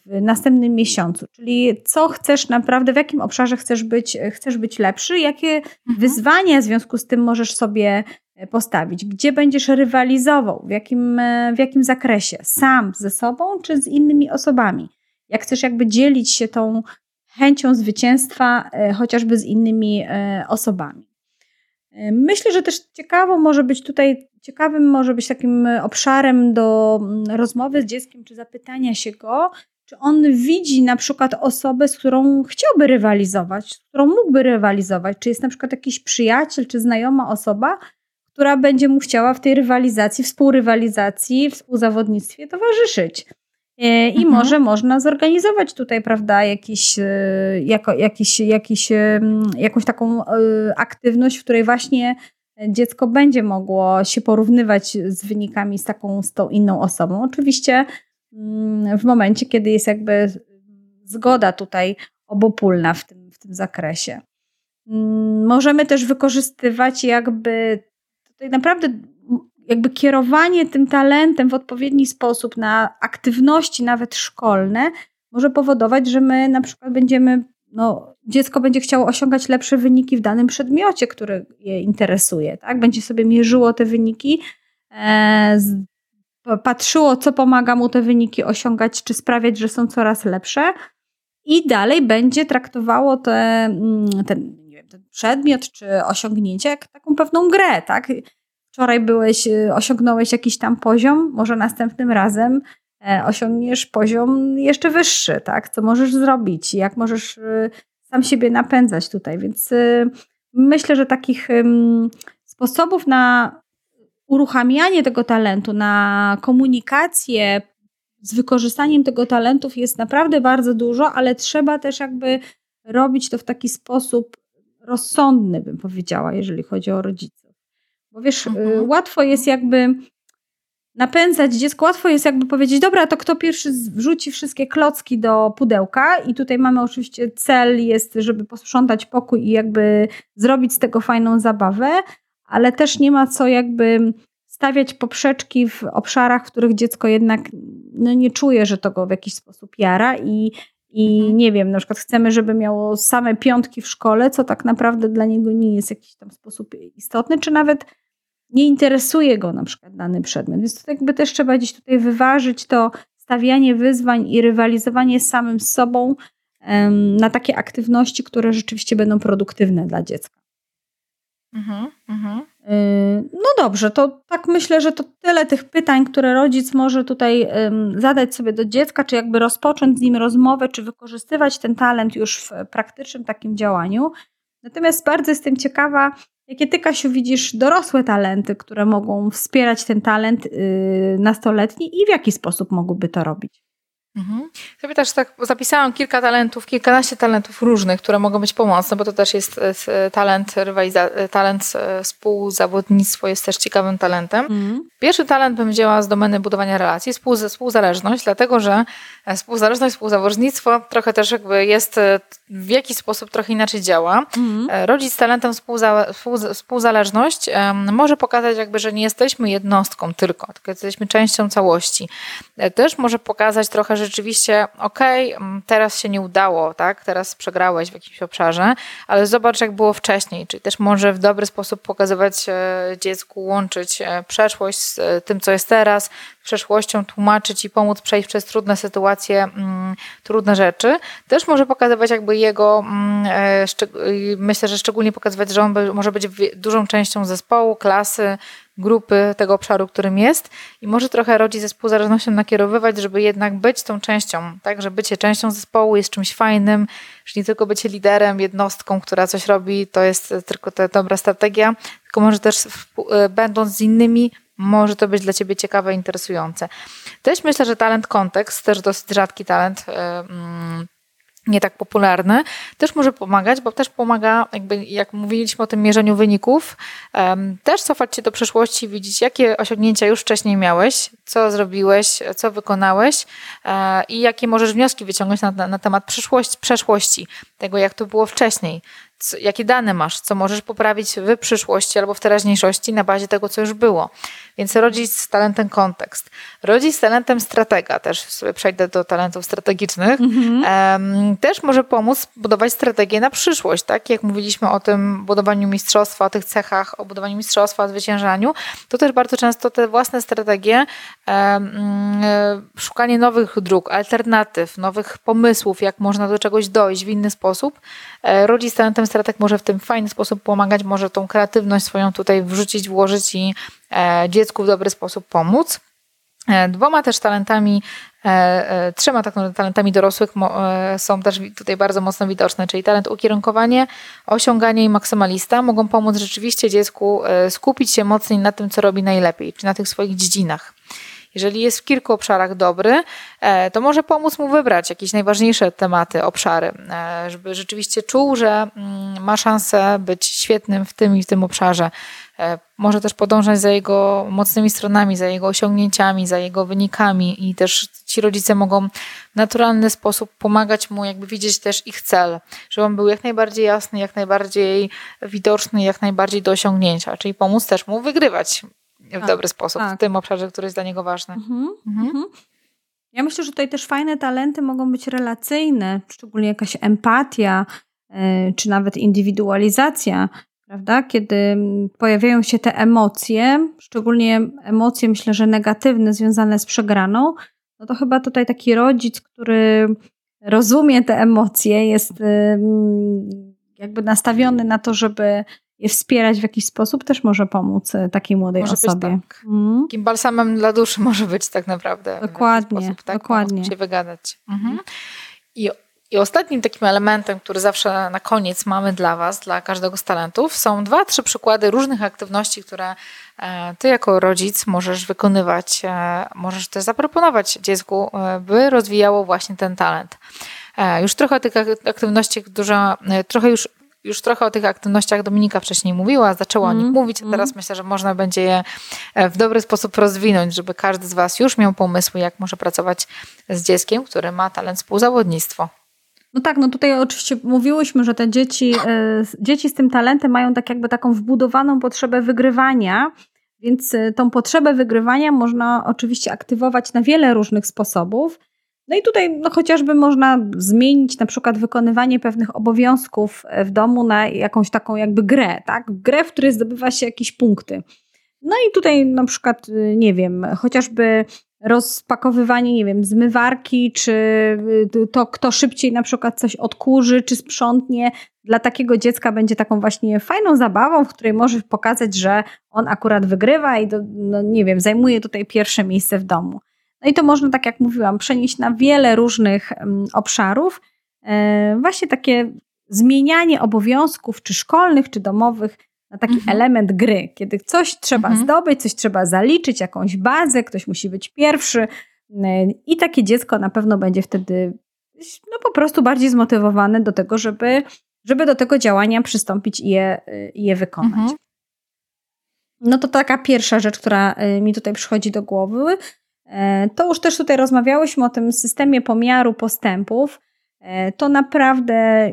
w następnym miesiącu. Czyli co chcesz naprawdę, w jakim obszarze chcesz być, chcesz być lepszy, jakie mhm. wyzwania w związku z tym możesz sobie e, postawić, gdzie będziesz rywalizował, w jakim, e, w jakim zakresie, sam ze sobą czy z innymi osobami. Jak chcesz jakby dzielić się tą chęcią zwycięstwa e, chociażby z innymi osobami. Myślę, że też ciekawo może być tutaj ciekawym może być takim obszarem do mm, rozmowy z dzieckiem, czy zapytania się go, czy on widzi na przykład osobę, z którą chciałby rywalizować, z którą mógłby rywalizować? Czy jest na przykład jakiś przyjaciel, czy znajoma osoba, która będzie mu chciała w tej rywalizacji, współrywalizacji, współzawodnictwie towarzyszyć? E, I mhm. może można zorganizować tutaj, prawda, jakiś, e, jako, jakiś, jakiś, e, jakąś taką aktywność, w której właśnie dziecko będzie mogło się porównywać z wynikami z taką, z tą inną osobą. Oczywiście w momencie, kiedy jest jakby zgoda tutaj obopólna w tym, w tym zakresie. Mm, możemy też wykorzystywać jakby tutaj naprawdę jakby kierowanie tym talentem w odpowiedni sposób na aktywności nawet szkolne może powodować, że my na przykład będziemy, no, dziecko będzie chciało osiągać lepsze wyniki w danym przedmiocie, który je interesuje, tak? Będzie sobie mierzyło te wyniki, e, z, patrzyło, co pomaga mu te wyniki osiągać, czy sprawiać, że są coraz lepsze i dalej będzie traktowało te, mm, ten, wiem, ten przedmiot czy osiągnięcie jak taką pewną grę, tak? wczoraj byłeś, y, osiągnąłeś jakiś tam poziom, może następnym razem e, osiągniesz poziom jeszcze wyższy, tak? Co możesz zrobić, jak możesz y, sam siebie napędzać tutaj. Więc y, myślę, że takich sposobów na uruchamianie tego talentu, na komunikację z wykorzystaniem tego talentów jest naprawdę bardzo dużo, ale trzeba też jakby robić to w taki sposób rozsądny, bym powiedziała, jeżeli chodzi o rodziców. Bo wiesz, y, mhm. łatwo jest jakby napędzać dziecko, łatwo jest jakby powiedzieć, dobra, to kto pierwszy wrzuci wszystkie klocki do pudełka i tutaj mamy oczywiście cel jest, żeby posprzątać pokój i jakby zrobić z tego fajną zabawę, ale też nie ma co jakby stawiać poprzeczki w obszarach, w których dziecko jednak no, nie czuje, że to go w jakiś sposób jara i, i mhm. nie wiem, na przykład chcemy, żeby miało same piątki w szkole, co tak naprawdę dla niego nie jest w jakiś tam sposób istotny, czy nawet nie interesuje go na przykład dany przedmiot. Więc to jakby też trzeba gdzieś tutaj wyważyć to stawianie wyzwań i rywalizowanie z samym sobą um, na takie aktywności, które rzeczywiście będą produktywne dla dziecka. Mhm, mhm. Y, no dobrze, to tak myślę, że to tyle tych pytań, które rodzic może tutaj zadać sobie do dziecka, czy jakby rozpocząć z nim rozmowę, czy wykorzystywać ten talent już w praktycznym takim działaniu. Natomiast bardzo jestem ciekawa, Jakie ty, Kasiu, widzisz dorosłe talenty, które mogą wspierać ten talent yy, nastoletni i w jaki sposób mogłyby to robić? Mhm. Sobie też tak zapisałam kilka talentów, kilkanaście talentów różnych, które mogą być pomocne, bo to też jest e, talent, e, talent e, współzawodnictwo jest też ciekawym talentem. Mhm. Pierwszy talent bym wzięła z domeny budowania relacji, współzależność, dlatego że współzależność, współzawodnictwo trochę też jakby jest w jakiś sposób trochę inaczej działa. Mhm. Rodzic z talentem współza, współzależność może pokazać jakby, że nie jesteśmy jednostką tylko, tylko jesteśmy częścią całości. Też może pokazać trochę, że rzeczywiście, okej, okay, mm, teraz się nie udało, tak, teraz przegrałeś w jakimś obszarze, ale zobacz, jak było wcześniej, czyli też może w dobry sposób pokazywać e, dziecku, łączyć e, przeszłość z e, tym, co jest teraz, przeszłością, tłumaczyć i pomóc przejść przez trudne sytuacje, mm, trudne rzeczy. Też może pokazywać jakby jego, mm, myślę, że szczególnie pokazywać, że on może być dużą częścią zespołu, klasy, grupy tego obszaru, którym jest i może trochę rodzic ze współzależnością nakierowywać, żeby jednak być tą częścią, tak, że bycie częścią zespołu jest czymś fajnym, że nie tylko bycie liderem, jednostką, która coś robi, to jest tylko ta dobra strategia, tylko może też e, będąc z innymi, może to być dla ciebie ciekawe, interesujące. Też myślę, że talent kontekst, też dosyć rzadki talent, nie tak popularny, też może pomagać, bo też pomaga, jakby jak mówiliśmy o tym mierzeniu wyników, też cofać się do przeszłości, widzieć, jakie osiągnięcia już wcześniej miałeś, co zrobiłeś, co wykonałeś e, i jakie możesz wnioski wyciągnąć na, na temat przeszłości, tego jak to było wcześniej co, jakie dane masz, co możesz poprawić w przyszłości albo w teraźniejszości na bazie tego, co już było. Więc rodzic z talentem kontekst. Rodzic z talentem stratega, też sobie przejdę do talentów strategicznych, um, też może pomóc budować strategię na przyszłość, tak? Jak mówiliśmy o tym budowaniu mistrzostwa, o tych cechach, o budowaniu mistrzostwa, o zwyciężaniu, to też bardzo często te własne strategie, um, szukanie nowych dróg, alternatyw, nowych pomysłów, jak można do czegoś dojść w inny sposób, e, rodzic z talentem stratek może w tym fajny sposób pomagać, może tą kreatywność swoją tutaj wrzucić, włożyć i dziecku w dobry sposób pomóc. Dwoma też talentami, trzema tak talentami dorosłych są też tutaj bardzo mocno widoczne, czyli talent ukierunkowanie, osiąganie i maksymalista mogą pomóc rzeczywiście dziecku skupić się mocniej na tym, co robi najlepiej, czyli na tych swoich dziedzinach. Jeżeli jest w kilku obszarach dobry, e, to może pomóc mu wybrać jakieś najważniejsze tematy, obszary, e, żeby rzeczywiście czuł, że mm, ma szansę być świetnym w tym i w tym obszarze. E, może też podążać za jego mocnymi stronami, za jego osiągnięciami, za jego wynikami i też ci rodzice mogą w naturalny sposób pomagać mu jakby widzieć też ich cel, żeby on był jak najbardziej jasny, jak najbardziej widoczny, jak najbardziej do osiągnięcia, czyli pomóc też mu wygrywać w tak, dobry sposób tak. w tym obszarze, który jest dla niego ważny. Mhm, mhm. Mhm. Ja myślę, że tutaj też fajne talenty mogą być relacyjne, szczególnie jakaś empatia, e, czy nawet indywidualizacja, prawda? Kiedy pojawiają się te emocje, szczególnie emocje, myślę, że negatywne, związane z przegraną, no to chyba tutaj taki rodzic, który rozumie te emocje, jest jakby nastawiony na to, żeby je wspierać w jakiś sposób też może pomóc e, takiej młodej może osobie. Być tak. Mm. Takim balsamem dla duszy może być tak naprawdę. Dokładnie, sposób, tak? dokładnie. się wygadać. Mhm. I, I ostatnim takim elementem, który zawsze na koniec mamy dla Was, dla każdego z talentów, są dwa, trzy przykłady różnych aktywności, które e, Ty jako rodzic możesz wykonywać, e, możesz też zaproponować dziecku, by rozwijało właśnie ten talent. Już trochę tych aktywnościach dużo, trochę już już trochę o tych aktywnościach Dominika wcześniej mówiła, zaczęła mm. o nich mhm, mówić, a teraz mm. myślę, że można będzie je e, w dobry sposób rozwinąć, żeby każdy z Was już miał pomysły, jak może pracować z dzieckiem, który ma talent współzawodnictwo. No tak, no tutaj oczywiście mówiłyśmy, że te dzieci, e, dzieci z tym talentem mają tak jakby taką wbudowaną potrzebę wygrywania, więc e, tą potrzebę wygrywania można oczywiście aktywować na wiele różnych sposobów. No i tutaj no, chociażby można zmienić na przykład wykonywanie pewnych obowiązków e, w domu na jakąś taką jakby grę, tak? Grę, w której zdobywa się jakieś punkty. No i tutaj na przykład, y, nie wiem, chociażby rozpakowywanie, nie wiem, zmywarki, czy y, to kto szybciej na przykład coś odkurzy, czy sprzątnie, dla takiego dziecka będzie taką właśnie fajną zabawą, w której możesz pokazać, że on akurat wygrywa i do, no, nie wiem, zajmuje tutaj pierwsze miejsce w domu. No i to można, tak jak mówiłam, przenieść na wiele różnych obszarów. E, właśnie takie zmienianie obowiązków, czy szkolnych, czy domowych, na taki mhm. element gry, kiedy coś trzeba mhm. zdobyć, coś trzeba zaliczyć, jakąś bazę, ktoś musi być pierwszy. E, I takie dziecko na pewno będzie wtedy no, po prostu bardziej zmotywowane do tego, żeby, żeby do tego działania przystąpić i je, i je wykonać. Mhm. No to taka pierwsza rzecz, która e, mi tutaj przychodzi do głowy. E, to już też tutaj rozmawiałyśmy o tym systemie pomiaru postępów. E, to naprawdę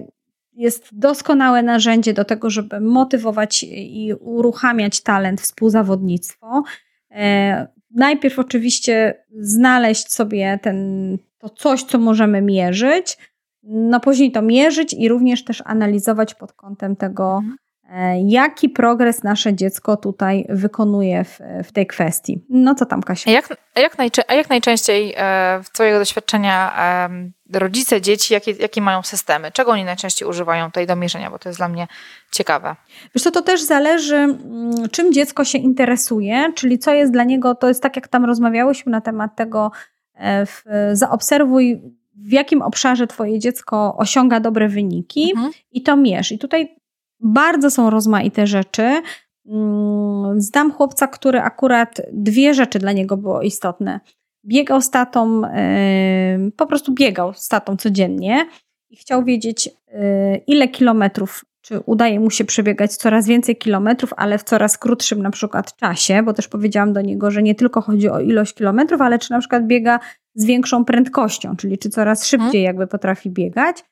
jest doskonałe narzędzie do tego, żeby motywować i uruchamiać talent, współzawodnictwo. E, najpierw oczywiście znaleźć sobie ten, to coś, co możemy mierzyć, no później to mierzyć i również też analizować pod kątem tego, mhm. E, jaki progres nasze dziecko tutaj wykonuje w, w tej kwestii. No co tam, Kasia? A jak, jak, najczę a jak najczęściej e, w Twojego doświadczenia rodzice, dzieci, jakie, jakie mają systemy? Czego oni najczęściej używają tutaj do mierzenia? Bo to jest dla mnie ciekawe. Wiesz co, to też zależy, mm, czym dziecko się interesuje, czyli co jest dla niego, to jest tak jak tam rozmawiałyśmy na temat tego, e, w, zaobserwuj w jakim obszarze Twoje dziecko osiąga dobre wyniki mhm. i to mierz. I tutaj bardzo są rozmaite rzeczy. Mm, znam chłopca, który akurat dwie rzeczy dla niego było istotne. Biegał z tatą, po prostu biegał z tatą codziennie i chciał wiedzieć, y, ile kilometrów, czy udaje mu się przebiegać coraz więcej kilometrów, ale w coraz krótszym na przykład czasie, bo też powiedziałam do niego, że nie tylko chodzi o ilość kilometrów, ale czy na przykład biega z większą prędkością, czyli czy coraz szybciej hmm. jakby potrafi biegać.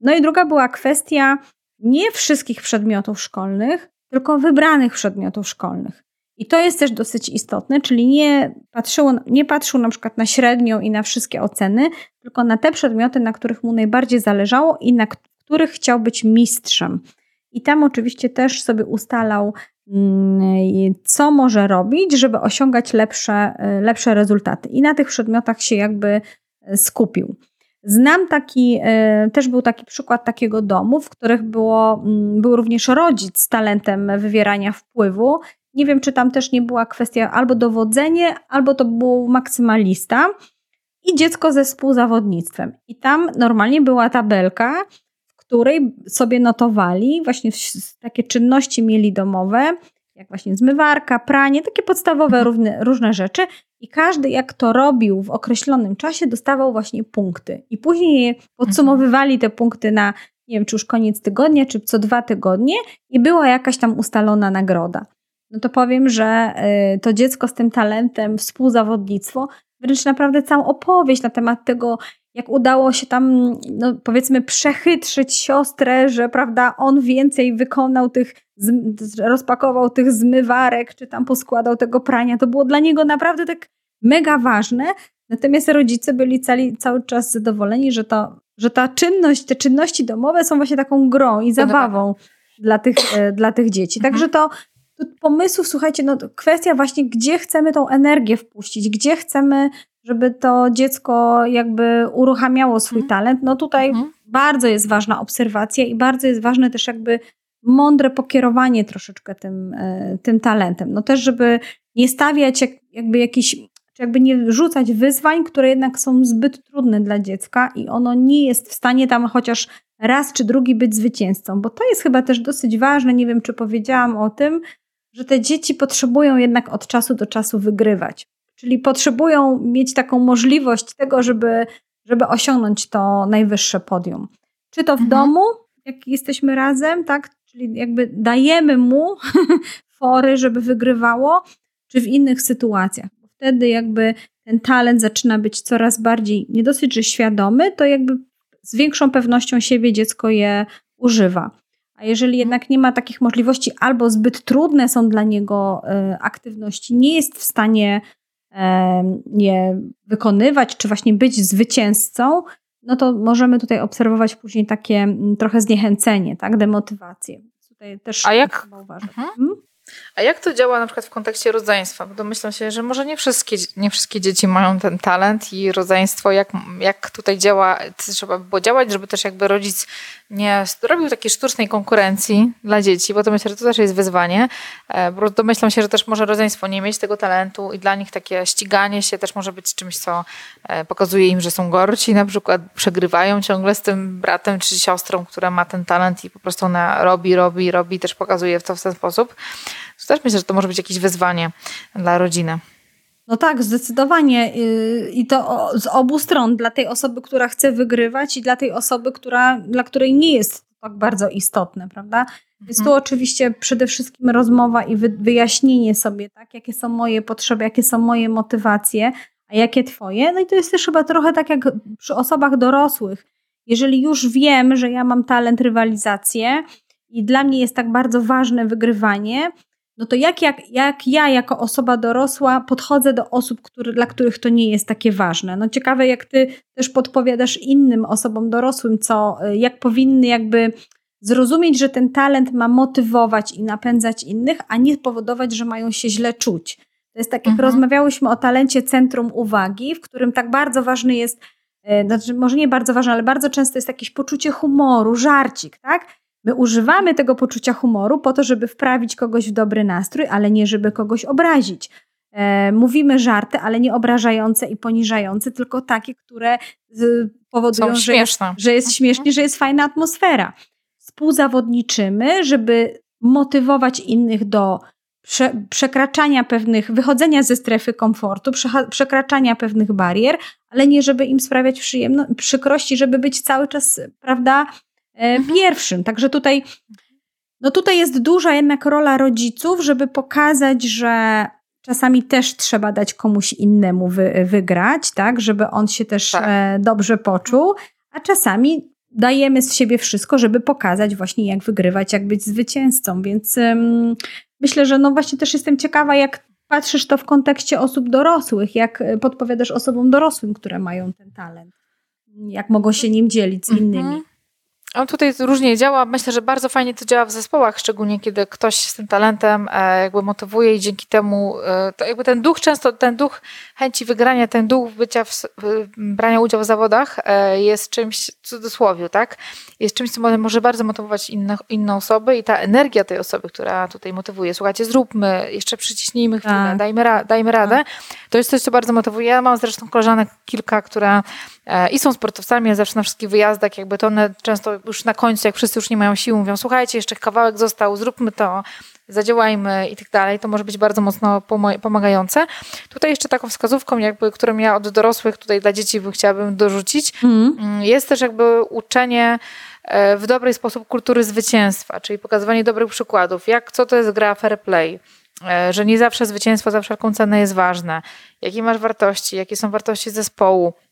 No i druga była kwestia nie wszystkich przedmiotów szkolnych, tylko wybranych przedmiotów szkolnych. I to jest też dosyć istotne, czyli nie, patrzyło, nie patrzył na przykład na średnią i na wszystkie oceny, tylko na te przedmioty, na których mu najbardziej zależało i na których chciał być mistrzem. I tam oczywiście też sobie ustalał, mm, co może robić, żeby osiągać lepsze, lepsze rezultaty. I na tych przedmiotach się jakby skupił. Znam taki, e, też był taki przykład takiego domu, w których było, mm, był również rodzic z talentem wywierania wpływu Nie wiem, czy tam też nie była kwestia albo dowodzenie, albo to był maksymalista i dziecko ze współzawodnictwem. I tam normalnie była tabelka, w której sobie notowali właśnie takie czynności mieli domowe, jak właśnie zmywarka, pranie, takie podstawowe mhm. różne, różne rzeczy. I każdy, jak to robił w określonym czasie, dostawał właśnie punkty. I później podsumowywali te punkty na, nie wiem, czy już koniec tygodnia, czy co dwa tygodnie, i była jakaś tam ustalona nagroda. No to powiem, że y, to dziecko z tym talentem, współzawodnictwo, wręcz naprawdę całą opowieść na temat tego, jak udało się tam, no powiedzmy, przechytrzyć siostrę, że prawda, on więcej wykonał tych, rozpakował tych zmywarek, czy tam poskładał tego prania. To było dla niego naprawdę tak mega ważne. Natomiast rodzice byli cali, cały czas zadowoleni, że, to, że ta czynność, te czynności domowe są właśnie taką grą i zabawą dla tych, e, dla tych dzieci. Mhm. Także to pomysłów, słuchajcie, no kwestia właśnie, gdzie chcemy tą energię wpuścić, gdzie chcemy żeby to dziecko jakby uruchamiało swój mhm. talent, no tutaj mhm. bardzo jest ważna obserwacja i bardzo jest ważne też jakby mądre pokierowanie troszeczkę tym, e, tym talentem. No też, żeby nie stawiać jak, jakby jakiś, czy jakby nie rzucać wyzwań, które jednak są zbyt trudne dla dziecka i ono nie jest w stanie tam chociaż raz czy drugi być zwycięzcą, bo to jest chyba też dosyć ważne, nie wiem czy powiedziałam o tym, że te dzieci potrzebują jednak od czasu do czasu wygrywać. Czyli potrzebują mieć taką możliwość tego, żeby, żeby osiągnąć to najwyższe podium. Czy to w mhm. domu, jak jesteśmy razem, tak? Czyli jakby dajemy mu fory, żeby wygrywało, czy w innych sytuacjach. Wtedy jakby ten talent zaczyna być coraz bardziej nie dosyć, że świadomy, to jakby z większą pewnością siebie dziecko je używa. A jeżeli jednak nie ma takich możliwości, albo zbyt trudne są dla niego y, aktywności, nie jest w stanie je wykonywać, czy właśnie być zwycięzcą, no to możemy tutaj obserwować później takie mm, trochę zniechęcenie, tak, demotywację. Tutaj też A jak? Mhm. A jak to działa na przykład w kontekście rodzeństwa? Bo domyślam się, że może nie wszystkie, nie wszystkie dzieci mają ten talent i rodzeństwo, jak, jak tutaj działa, trzeba by było działać, żeby też jakby rodzic nie robił takiej sztucznej konkurencji dla dzieci, bo to myślę, że to też jest wyzwanie. E, bo domyślam się, że też może rodzeństwo nie mieć tego talentu i dla nich takie ściganie się też może być czymś, co e, pokazuje im, że są gorsi, na przykład przegrywają ciągle z tym bratem czy siostrą, która ma ten talent i po prostu ona robi, robi, robi, też pokazuje to w ten sposób. To też myślę, że to może być jakieś wyzwanie dla rodziny. No tak, zdecydowanie. Y, I to z obu stron. Dla tej osoby, która chce wygrywać i dla tej osoby, która, dla której nie jest tak bardzo istotne, prawda? Więc tu mhm. oczywiście przede wszystkim rozmowa i wyjaśnienie sobie, tak, jakie są moje potrzeby, jakie są moje motywacje, a jakie twoje. No i to jest też chyba trochę tak jak przy osobach dorosłych. Jeżeli już wiem, że ja mam talent rywalizację i dla mnie jest tak bardzo ważne wygrywanie, no to jak, jak, jak ja jako osoba dorosła podchodzę do osób, który, dla których to nie jest takie ważne. No ciekawe, jak ty też podpowiadasz innym osobom dorosłym, co, jak powinny jakby zrozumieć, że ten talent ma motywować i napędzać innych, a nie powodować, że mają się źle czuć. To jest tak, jak mhm. rozmawiałyśmy o talencie centrum uwagi, w którym tak bardzo ważny jest, e, znaczy może nie bardzo ważne, ale bardzo często jest jakieś poczucie humoru, żarcik, tak? My używamy tego poczucia humoru po to, żeby wprawić kogoś w dobry nastrój, ale nie żeby kogoś obrazić. E, mówimy żarty, ale nie obrażające i poniżające, tylko takie, które powodują, że jest, że jest śmiesznie, że jest fajna atmosfera. Współzawodniczymy, żeby motywować innych do prze, przekraczania pewnych, wychodzenia ze strefy komfortu, prze, przekraczania pewnych barier, ale nie żeby im sprawiać przyjemno, przykrości, żeby być cały czas, prawda. Pierwszym. Także tutaj, no tutaj jest duża jednak rola rodziców, żeby pokazać, że czasami też trzeba dać komuś innemu wy, wygrać, tak, żeby on się też tak. E, dobrze poczuł, a czasami dajemy z siebie wszystko, żeby pokazać właśnie jak wygrywać, jak być zwycięzcą, więc um, myślę, że no właśnie też jestem ciekawa, jak patrzysz to w kontekście osób dorosłych, jak e, podpowiadasz osobom dorosłym, które mają ten talent, jak mogą się nim dzielić z innymi. Mhm. On tutaj różnie działa. Myślę, że bardzo fajnie to działa w zespołach, szczególnie kiedy ktoś z tym talentem e, jakby motywuje i dzięki temu e, to jakby ten duch często, ten duch chęci wygrania, ten duch bycia w, brania udziału w zawodach e, jest czymś, w cudzysłowie, tak? Jest czymś, co może bardzo motywować inne, inne osoby i ta energia tej osoby, która tutaj motywuje. Słuchajcie, zróbmy, jeszcze przyciśnijmy chwilę, tak. dajmy, ra, dajmy radę. Tak. To jest coś, co bardzo motywuje. Ja mam zresztą koleżanek kilka, które i są sportowcami, ja zawsze na wszystkich wyjazdach, jakby to one często już na końcu, jak wszyscy już nie mają sił, mówią, słuchajcie, jeszcze kawałek został, zróbmy to, zadziałajmy i tak dalej. To może być bardzo mocno pomagające. Tutaj jeszcze taką wskazówką, jakby, którą ja od dorosłych tutaj dla dzieci chciałabym dorzucić, mm. jest też jakby uczenie e, w dobry sposób kultury zwycięstwa, czyli pokazywanie dobrych przykładów, jak, co to jest gra fair play, e, że nie zawsze zwycięstwo za wszelką cenę jest ważne, jakie masz wartości, jakie są wartości zespołu, E,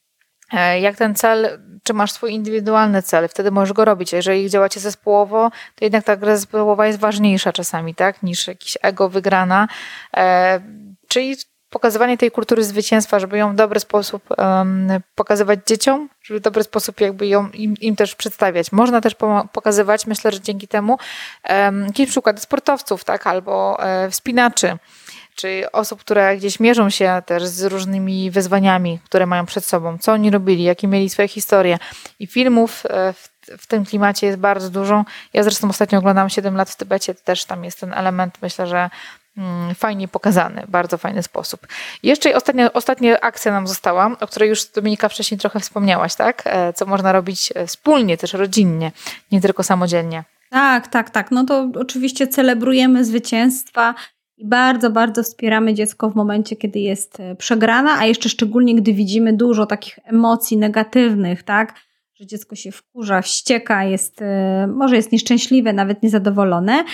jak ten cel, czy masz swój indywidualny cel, wtedy możesz go robić. Jeżeli działacie zespołowo, to jednak ta gra zespołowa jest ważniejsza czasami, tak, niż jakiś ego wygrana. E, czyli pokazywanie tej kultury zwycięstwa, żeby ją w dobry sposób um, pokazywać dzieciom, żeby w dobry sposób jakby ją im, im też przedstawiać. Można też pokazywać, myślę, że dzięki temu um, jakieś przykłady sportowców, tak, albo e, wspinaczy czy osób, które gdzieś mierzą się też z różnymi wyzwaniami, które mają przed sobą, co oni robili, jakie mieli swoje historie. I filmów e, w, w tym klimacie jest bardzo dużo. Ja zresztą ostatnio oglądałam 7 lat w Tybecie, też tam jest ten element, myślę, że mm, fajnie pokazany, bardzo fajny sposób. Jeszcze ostatnia, ostatnia akcja nam została, o której już Dominika wcześniej trochę wspomniałaś, tak? E, co można robić e, wspólnie, też rodzinnie, nie tylko samodzielnie. Tak, tak, tak. No to oczywiście celebrujemy zwycięstwa i bardzo, bardzo wspieramy dziecko w momencie, kiedy jest e, przegrana, a jeszcze szczególnie, gdy widzimy dużo takich emocji negatywnych, tak? Że dziecko się wkurza, wścieka, jest, e, może jest nieszczęśliwe, nawet niezadowolone,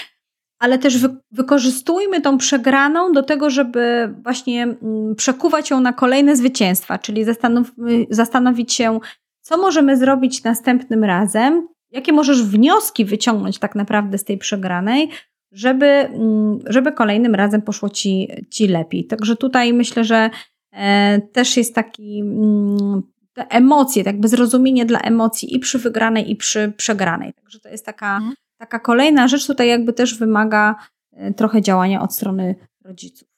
ale też wy, wykorzystujmy tą przegraną do tego, żeby właśnie mm, przekuwać ją na kolejne zwycięstwa, czyli zastanów, zastanowić się, co możemy zrobić następnym razem, jakie możesz wnioski wyciągnąć tak naprawdę z tej przegranej, żeby, mm, żeby kolejnym razem poszło ci, ci lepiej. Także tutaj myślę, że e, też jest taki mm, te emocje, jakby zrozumienie dla emocji i przy wygranej, i przy przegranej. Także to jest taka, mhm. taka kolejna rzecz, tutaj jakby też wymaga e, trochę działania od strony rodziców.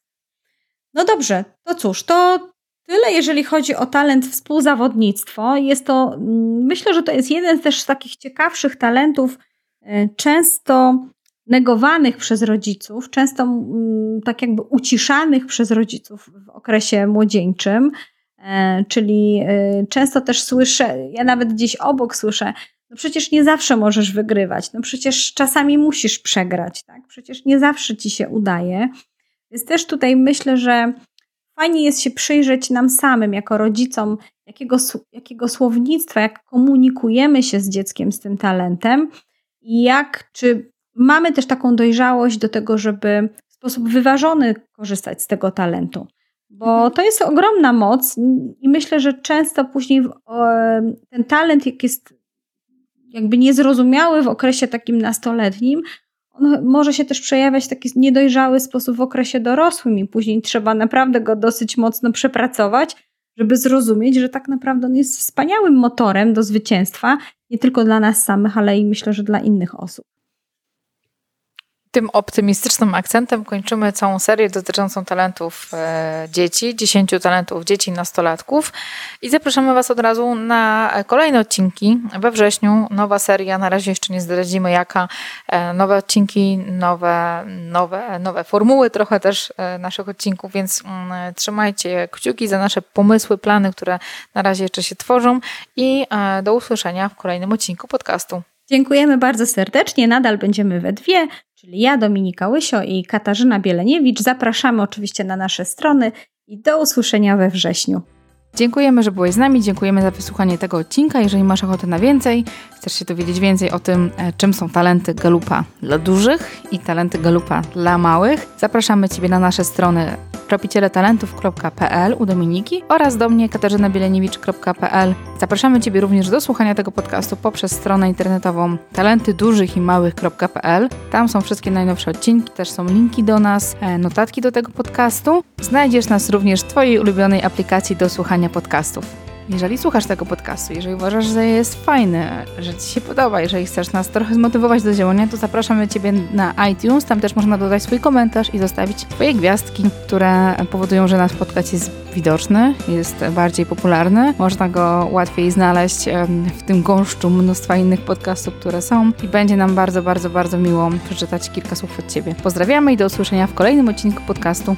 No dobrze, to cóż, to tyle, jeżeli chodzi o talent współzawodnictwo. Jest to, mm, myślę, że to jest jeden z też takich ciekawszych talentów, e, często negowanych przez rodziców, często mm, tak jakby uciszanych przez rodziców w okresie młodzieńczym. E, czyli e, często też słyszę, ja nawet gdzieś obok słyszę, no przecież nie zawsze możesz wygrywać, no przecież czasami musisz przegrać, tak? Przecież nie zawsze ci się udaje. Więc też tutaj myślę, że fajnie jest się przyjrzeć nam samym, jako rodzicom, jakiego, jakiego słownictwa, jak komunikujemy się z dzieckiem z tym talentem i jak, czy mamy też taką dojrzałość do tego, żeby w sposób wyważony korzystać z tego talentu. Bo mhm. to jest ogromna moc i myślę, że często później ten talent, jak jest jakby niezrozumiały w okresie takim nastoletnim, on może się też przejawiać w taki niedojrzały sposób w okresie dorosłym i później trzeba naprawdę go dosyć mocno przepracować, żeby zrozumieć, że tak naprawdę on jest wspaniałym motorem do zwycięstwa, nie tylko dla nas samych, ale i myślę, że dla innych osób tym optymistycznym akcentem kończymy całą serię dotyczącą talentów e, dzieci, 10 talentów dzieci i nastolatków i zapraszamy Was od razu na kolejne odcinki. We wrześniu nowa seria, na razie jeszcze nie zdradzimy jaka, e, nowe odcinki, nowe, nowe, nowe formuły trochę też e, naszych odcinków, więc mm, trzymajcie kciuki za nasze pomysły, plany, które na razie jeszcze się tworzą i do usłyszenia w kolejnym odcinku podcastu. Dziękujemy bardzo serdecznie. Nadal będziemy we dwie, czyli ja, Dominika Łysio i Katarzyna Bieleniewicz. Zapraszamy oczywiście na nasze strony i do usłyszenia we wrześniu. Dziękujemy, że byłeś z nami, dziękujemy za wysłuchanie tego odcinka. Jeżeli masz ochotę na więcej, chcesz się dowiedzieć więcej o tym, e, czym są talenty Galupa dla dużych i talenty Galupa dla małych, zapraszamy Ciebie na nasze strony tropicieletalentów.pl u Dominiki oraz do mnie katarzynabieleniewicz.pl. Zapraszamy Ciebie również do słuchania tego podcastu poprzez stronę internetową talentydużychimałych.pl. Tam są wszystkie najnowsze odcinki, też są linki do nas, e, notatki do tego podcastu. Znajdziesz nas również w Twojej ulubionej aplikacji do słuchania podcastów. Jeżeli słuchasz tego podcastu, jeżeli uważasz, że jest fajny, że Ci się podoba, jeżeli chcesz nas trochę zmotywować do działania, to zapraszamy Ciebie na iTunes. Tam też można dodać swój komentarz i zostawić swoje gwiazdki, które powodują, że nasz podcast jest widoczny, jest bardziej popularny. Można go łatwiej znaleźć w tym gąszczu mnóstwa innych podcastów, które są i będzie nam bardzo, bardzo, bardzo miło przeczytać kilka słów od Ciebie. Pozdrawiamy i do usłyszenia w kolejnym odcinku podcastu.